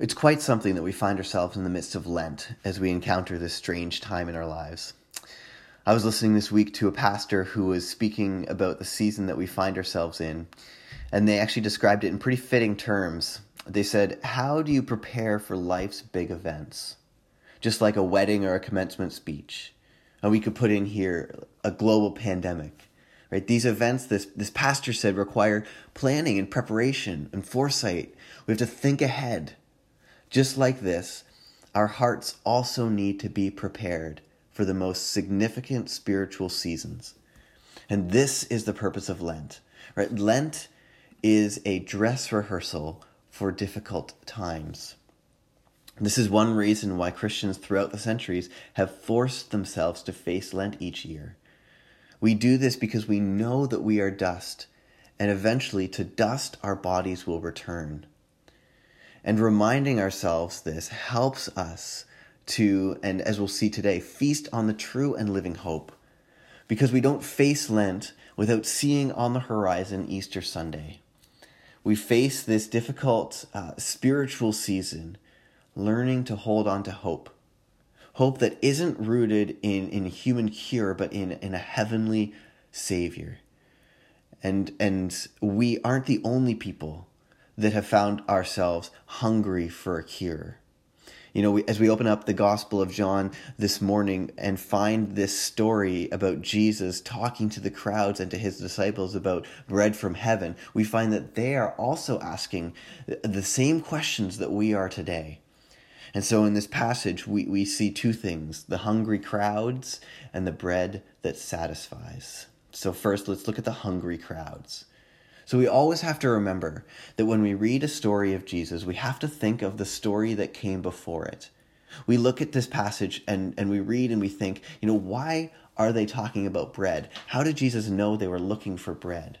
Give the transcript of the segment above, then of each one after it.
It's quite something that we find ourselves in the midst of Lent as we encounter this strange time in our lives. I was listening this week to a pastor who was speaking about the season that we find ourselves in, and they actually described it in pretty fitting terms. They said, How do you prepare for life's big events? Just like a wedding or a commencement speech. And we could put in here a global pandemic. Right? These events, this, this pastor said, require planning and preparation and foresight. We have to think ahead just like this, our hearts also need to be prepared for the most significant spiritual seasons. And this is the purpose of Lent. Right? Lent is a dress rehearsal for difficult times. This is one reason why Christians throughout the centuries have forced themselves to face Lent each year. We do this because we know that we are dust, and eventually to dust our bodies will return. And reminding ourselves this helps us to, and as we'll see today, feast on the true and living hope. Because we don't face Lent without seeing on the horizon Easter Sunday. We face this difficult uh, spiritual season learning to hold on to hope. Hope that isn't rooted in, in human cure, but in, in a heavenly Savior. And, and we aren't the only people that have found ourselves hungry for a cure. You know, we, as we open up the Gospel of John this morning and find this story about Jesus talking to the crowds and to his disciples about bread from heaven, we find that they are also asking the same questions that we are today. And so in this passage, we, we see two things the hungry crowds and the bread that satisfies. So, first, let's look at the hungry crowds. So we always have to remember that when we read a story of Jesus, we have to think of the story that came before it. We look at this passage and, and we read and we think, you know, why are they talking about bread? How did Jesus know they were looking for bread?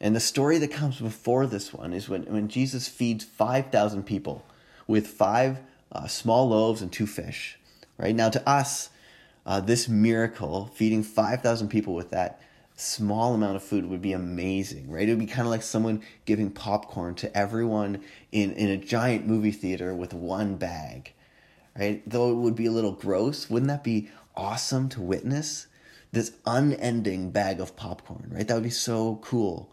And the story that comes before this one is when, when Jesus feeds 5,000 people with five uh, small loaves and two fish. Right now, to us, uh, this miracle, feeding 5,000 people with that, small amount of food would be amazing, right? It would be kind of like someone giving popcorn to everyone in, in a giant movie theater with one bag, right? Though it would be a little gross, wouldn't that be awesome to witness? This unending bag of popcorn, right? That would be so cool.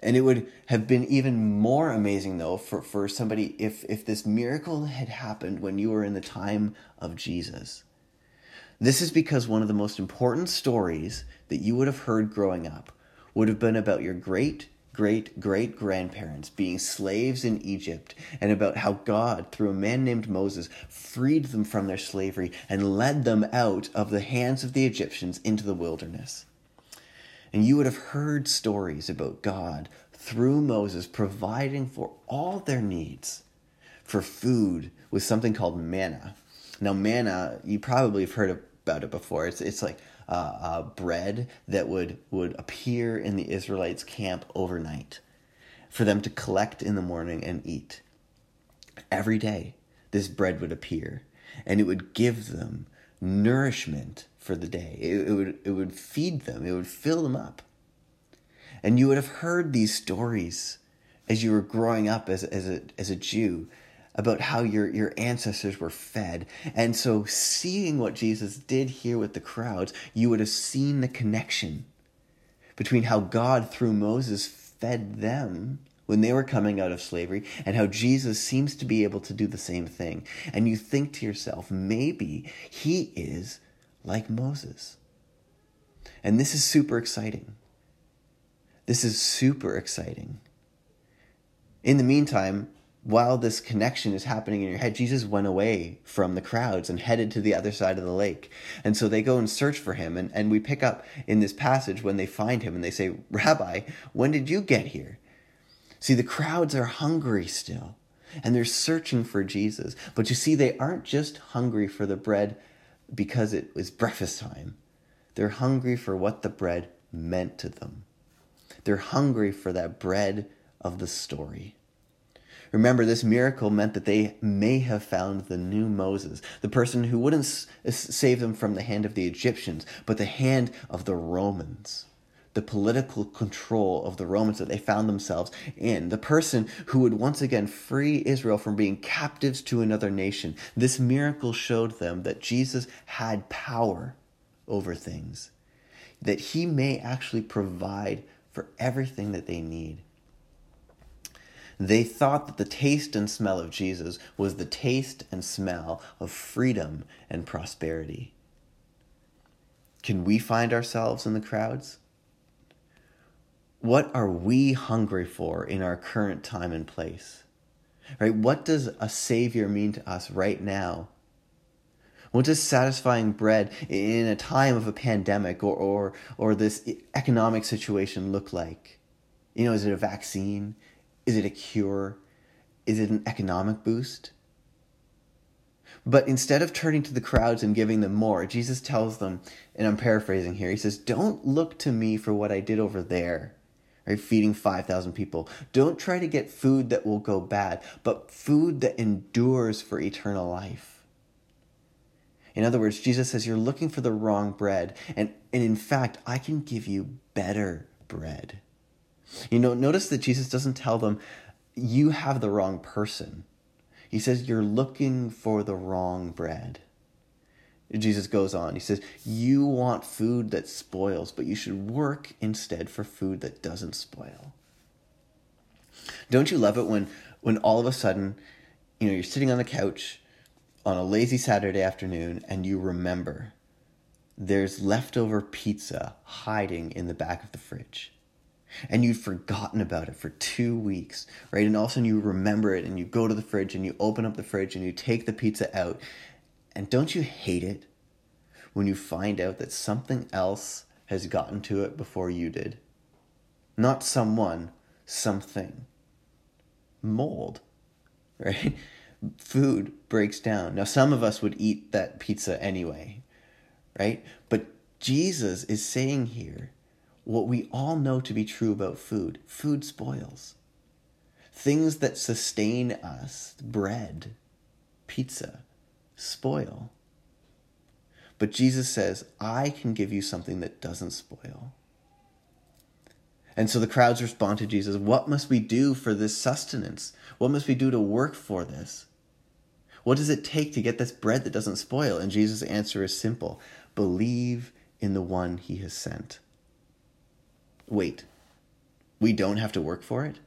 And it would have been even more amazing though for, for somebody if if this miracle had happened when you were in the time of Jesus. This is because one of the most important stories that you would have heard growing up would have been about your great great great grandparents being slaves in Egypt and about how God, through a man named Moses, freed them from their slavery and led them out of the hands of the Egyptians into the wilderness. And you would have heard stories about God through Moses providing for all their needs for food with something called manna. Now, manna, you probably have heard of about it before. It's it's like uh, uh, bread that would would appear in the Israelites' camp overnight, for them to collect in the morning and eat. Every day, this bread would appear, and it would give them nourishment for the day. It, it would it would feed them. It would fill them up. And you would have heard these stories as you were growing up as as a as a Jew about how your, your ancestors were fed. And so, seeing what Jesus did here with the crowds, you would have seen the connection between how God, through Moses, fed them when they were coming out of slavery, and how Jesus seems to be able to do the same thing. And you think to yourself, maybe he is like Moses. And this is super exciting. This is super exciting. In the meantime, while this connection is happening in your head, Jesus went away from the crowds and headed to the other side of the lake. And so they go and search for him. And, and we pick up in this passage when they find him and they say, Rabbi, when did you get here? See, the crowds are hungry still and they're searching for Jesus. But you see, they aren't just hungry for the bread because it was breakfast time, they're hungry for what the bread meant to them. They're hungry for that bread of the story. Remember, this miracle meant that they may have found the new Moses, the person who wouldn't save them from the hand of the Egyptians, but the hand of the Romans, the political control of the Romans that they found themselves in, the person who would once again free Israel from being captives to another nation. This miracle showed them that Jesus had power over things, that he may actually provide for everything that they need. They thought that the taste and smell of Jesus was the taste and smell of freedom and prosperity. Can we find ourselves in the crowds? What are we hungry for in our current time and place? Right? What does a savior mean to us right now? What does satisfying bread in a time of a pandemic or, or, or this economic situation look like? You know, is it a vaccine? Is it a cure? Is it an economic boost? But instead of turning to the crowds and giving them more, Jesus tells them, and I'm paraphrasing here, he says, Don't look to me for what I did over there, right? Feeding 5,000 people. Don't try to get food that will go bad, but food that endures for eternal life. In other words, Jesus says, You're looking for the wrong bread. And, and in fact, I can give you better bread. You know, notice that Jesus doesn't tell them, you have the wrong person. He says, you're looking for the wrong bread. Jesus goes on. He says, You want food that spoils, but you should work instead for food that doesn't spoil. Don't you love it when, when all of a sudden, you know, you're sitting on the couch on a lazy Saturday afternoon and you remember there's leftover pizza hiding in the back of the fridge? And you'd forgotten about it for two weeks, right? And all of a sudden you remember it and you go to the fridge and you open up the fridge and you take the pizza out. And don't you hate it when you find out that something else has gotten to it before you did? Not someone, something. Mold, right? Food breaks down. Now, some of us would eat that pizza anyway, right? But Jesus is saying here what we all know to be true about food food spoils. Things that sustain us, bread, pizza, spoil. But Jesus says, I can give you something that doesn't spoil. And so the crowds respond to Jesus, What must we do for this sustenance? What must we do to work for this? What does it take to get this bread that doesn't spoil? And Jesus' answer is simple believe in the one he has sent. Wait, we don't have to work for it?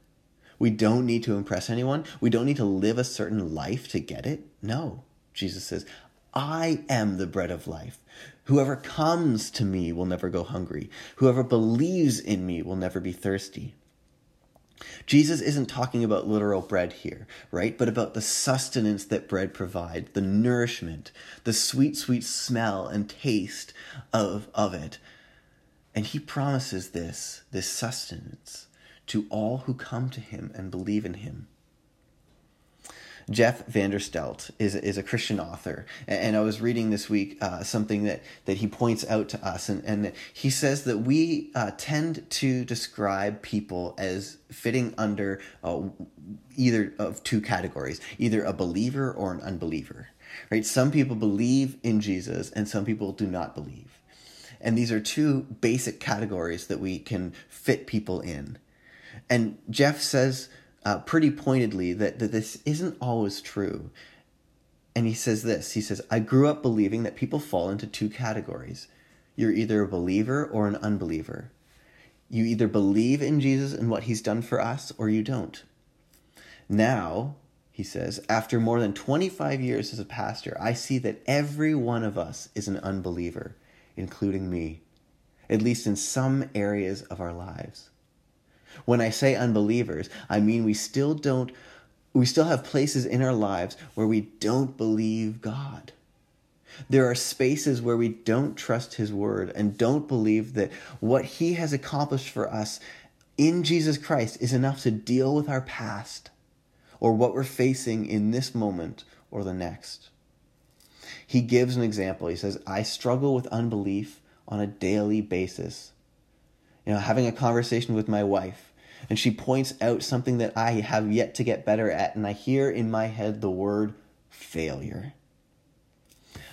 We don't need to impress anyone? We don't need to live a certain life to get it? No. Jesus says, I am the bread of life. Whoever comes to me will never go hungry. Whoever believes in me will never be thirsty. Jesus isn't talking about literal bread here, right? But about the sustenance that bread provides, the nourishment, the sweet, sweet smell and taste of, of it and he promises this, this sustenance, to all who come to him and believe in him. Jeff Vanderstelt is, is a Christian author, and I was reading this week uh, something that, that he points out to us, and, and he says that we uh, tend to describe people as fitting under uh, either of two categories, either a believer or an unbeliever. Right? Some people believe in Jesus, and some people do not believe. And these are two basic categories that we can fit people in. And Jeff says uh, pretty pointedly that, that this isn't always true. And he says this he says, I grew up believing that people fall into two categories. You're either a believer or an unbeliever. You either believe in Jesus and what he's done for us or you don't. Now, he says, after more than 25 years as a pastor, I see that every one of us is an unbeliever including me, at least in some areas of our lives. When I say unbelievers, I mean we still don't, we still have places in our lives where we don't believe God. There are spaces where we don't trust His word and don't believe that what He has accomplished for us in Jesus Christ is enough to deal with our past or what we're facing in this moment or the next he gives an example. He says, I struggle with unbelief on a daily basis. You know, having a conversation with my wife, and she points out something that I have yet to get better at, and I hear in my head the word failure.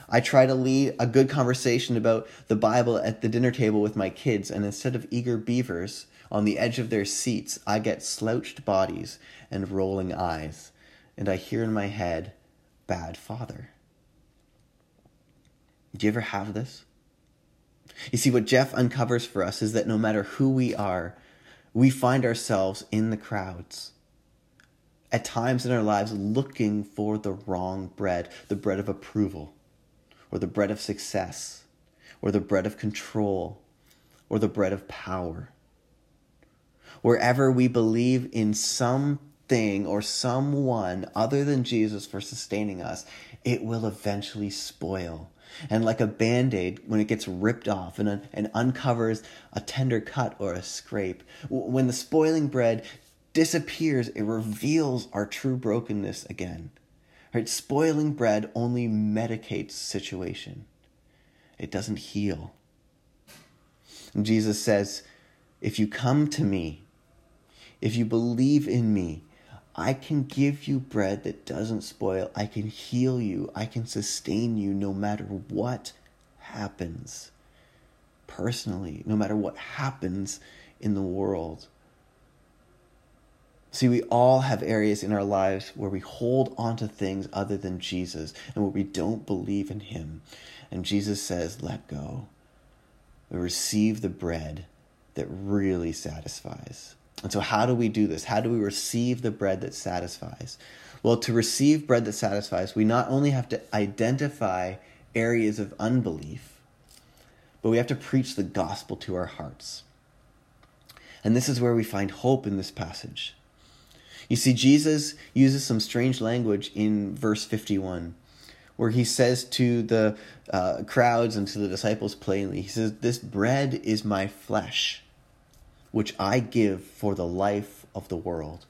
I try to lead a good conversation about the Bible at the dinner table with my kids, and instead of eager beavers on the edge of their seats, I get slouched bodies and rolling eyes, and I hear in my head, bad father. Do you ever have this? You see, what Jeff uncovers for us is that no matter who we are, we find ourselves in the crowds. At times in our lives, looking for the wrong bread, the bread of approval, or the bread of success, or the bread of control, or the bread of power. Wherever we believe in something or someone other than Jesus for sustaining us, it will eventually spoil and like a band aid, when it gets ripped off and, and uncovers a tender cut or a scrape, when the spoiling bread disappears, it reveals our true brokenness again. Right? Spoiling bread only medicates situation. It doesn't heal. And Jesus says, if you come to me, if you believe in me, I can give you bread that doesn't spoil. I can heal you. I can sustain you no matter what happens personally, no matter what happens in the world. See, we all have areas in our lives where we hold on to things other than Jesus and where we don't believe in Him. And Jesus says, let go. We receive the bread that really satisfies. And so, how do we do this? How do we receive the bread that satisfies? Well, to receive bread that satisfies, we not only have to identify areas of unbelief, but we have to preach the gospel to our hearts. And this is where we find hope in this passage. You see, Jesus uses some strange language in verse 51, where he says to the uh, crowds and to the disciples plainly, He says, This bread is my flesh which I give for the life of the world.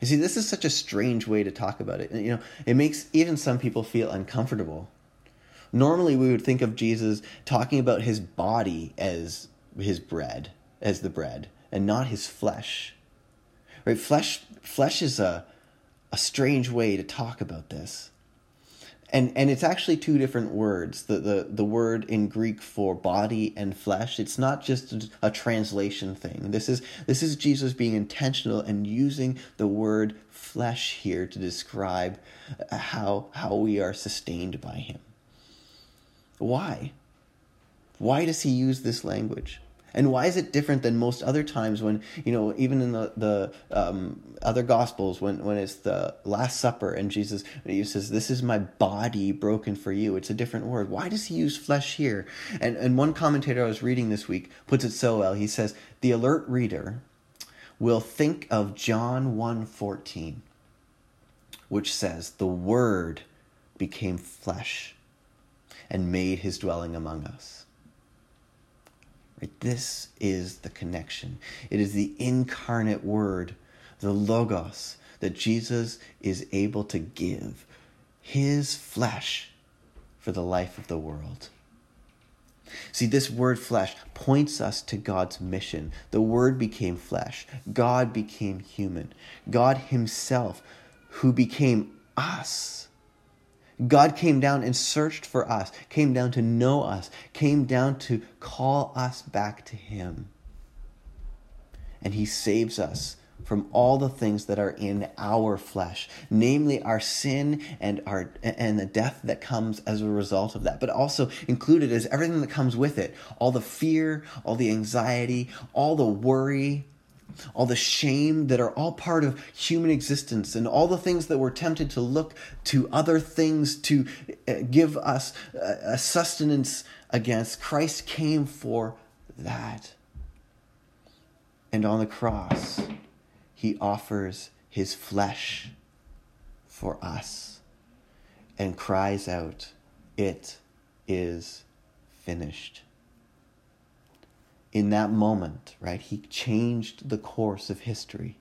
You see, this is such a strange way to talk about it. You know, it makes even some people feel uncomfortable. Normally, we would think of Jesus talking about his body as his bread, as the bread, and not his flesh. Right? Flesh, flesh is a, a strange way to talk about this and and it's actually two different words. The, the the word in greek for body and flesh it's not just a, a, translation thing. This is this is jesus being intentional and using the word flesh here to describe how how we are sustained by him. Why? Why does he use this language and why is it different than most other times when, you know, even in the, the um, other Gospels, when, when it's the Last Supper and Jesus he says, This is my body broken for you? It's a different word. Why does he use flesh here? And, and one commentator I was reading this week puts it so well. He says, The alert reader will think of John 1.14, which says, The Word became flesh and made his dwelling among us. Right? This is the connection. It is the incarnate word, the Logos, that Jesus is able to give his flesh for the life of the world. See, this word flesh points us to God's mission. The Word became flesh, God became human. God Himself, who became us God came down and searched for us, came down to know us, came down to call us back to Him. And He saves us from all the things that are in our flesh, namely our sin and our and the death that comes as a result of that. But also included is everything that comes with it, all the fear, all the anxiety, all the worry, all the shame that are all part of human existence, and all the things that we're tempted to look to other things to uh, give us a sustenance against. Christ came for that. And on the cross, he offers his flesh for us and cries out, It is finished in that moment, right, he changed the course of history.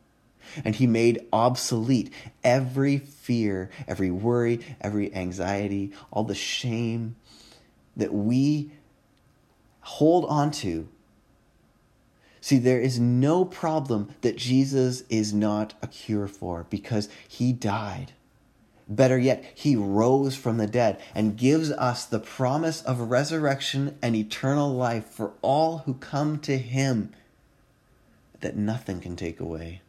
And he made obsolete every fear, every worry, every anxiety, all the shame that we hold on to. See, there is no problem that Jesus is not a cure for because he died Better yet, he rose from the dead and gives us the promise of resurrection and eternal life for all who come to him that nothing can take away.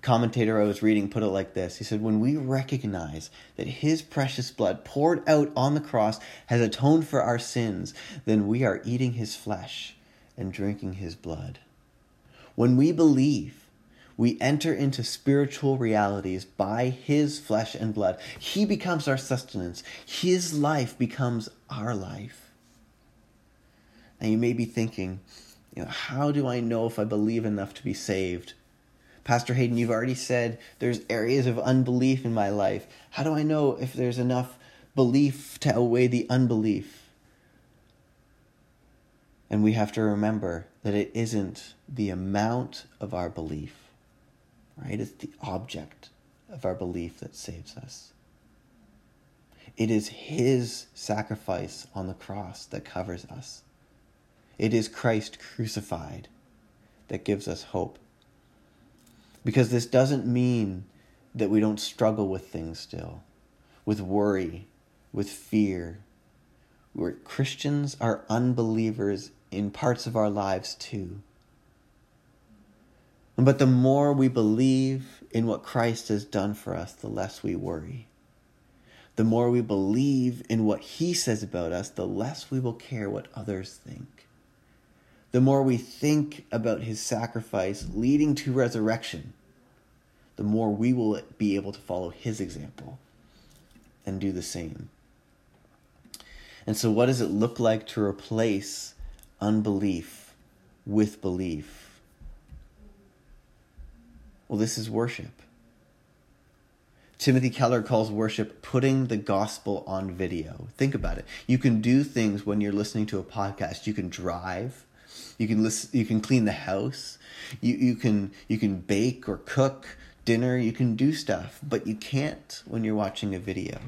Commentator I was reading put it like this He said, When we recognize that his precious blood poured out on the cross has atoned for our sins, then we are eating his flesh and drinking his blood. When we believe we enter into spiritual realities by his flesh and blood. He becomes our sustenance. His life becomes our life. And you may be thinking, you know, how do I know if I believe enough to be saved? Pastor Hayden, you've already said there's areas of unbelief in my life. How do I know if there's enough belief to outweigh the unbelief? And we have to remember that it isn't the amount of our belief, right? It's the object of our belief that saves us. It is His sacrifice on the cross that covers us. It is Christ crucified that gives us hope. Because this doesn't mean that we don't struggle with things still, with worry, with fear. We're Christians are unbelievers in parts of our lives too. But the more we believe in what Christ has done for us, the less we worry. The more we believe in what He says about us, the less we will care what others think. The more we think about His sacrifice leading to resurrection, the more we will be able to follow His example and do the same. And so, what does it look like to replace unbelief with belief? Well, this is worship. Timothy Keller calls worship putting the gospel on video. Think about it. You can do things when you're listening to a podcast. You can drive, you can listen, you can clean the house, you, you can you can bake or cook dinner, you can do stuff, but you can't when you're watching a video.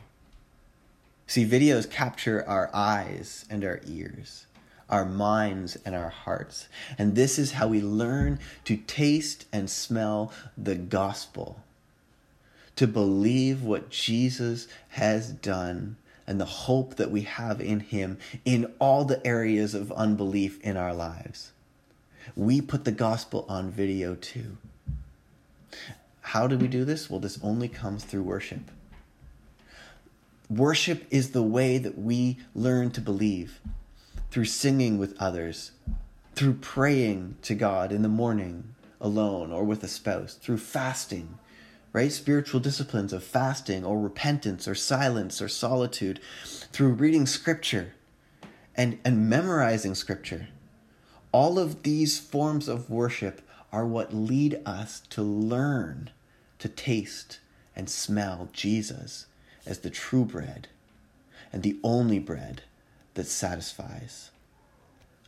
See, videos capture our eyes and our ears our minds, and our hearts. And this is how we learn to taste and smell the gospel, to believe what Jesus has done and the hope that we have in Him in all the areas of unbelief in our lives. We put the gospel on video too. How do we do this? Well, this only comes through worship. Worship is the way that we learn to believe through singing with others, through praying to God in the morning alone or with a spouse, through fasting, right? Spiritual disciplines of fasting or repentance or silence or solitude, through reading scripture and, and memorizing scripture. All of these forms of worship are what lead us to learn to taste and smell Jesus as the true bread and the only bread that satisfies.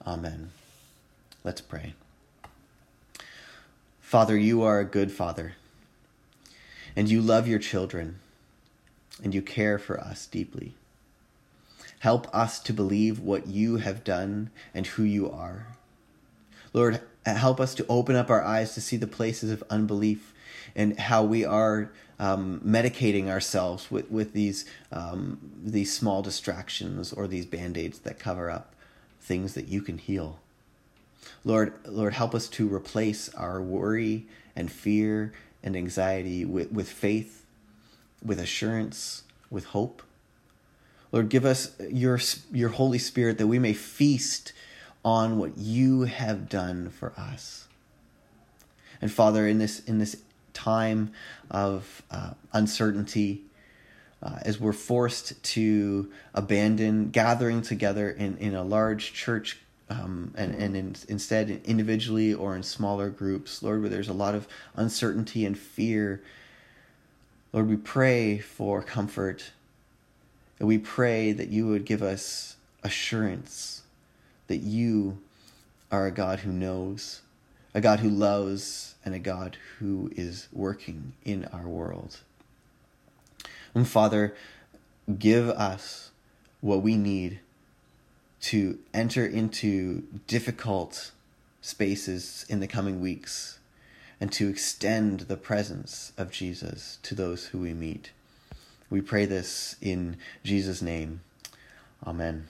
Amen. Let's pray. Father, you are a good father, and you love your children, and you care for us deeply. Help us to believe what you have done and who you are. Lord, help us to open up our eyes to see the places of unbelief and how we are um, medicating ourselves with, with these, um, these small distractions or these band aids that cover up things that you can heal. Lord, Lord, help us to replace our worry and fear and anxiety with, with faith, with assurance, with hope. Lord, give us your, your Holy Spirit that we may feast on what you have done for us. And Father, in this, in this time of uh, uncertainty, uh, as we're forced to abandon gathering together in, in a large church um, and, and in, instead individually or in smaller groups, Lord, where there's a lot of uncertainty and fear. Lord, we pray for comfort. And we pray that you would give us assurance that you are a God who knows, a God who loves, and a God who is working in our world. And Father, give us what we need to enter into difficult spaces in the coming weeks and to extend the presence of Jesus to those who we meet. We pray this in Jesus' name. Amen.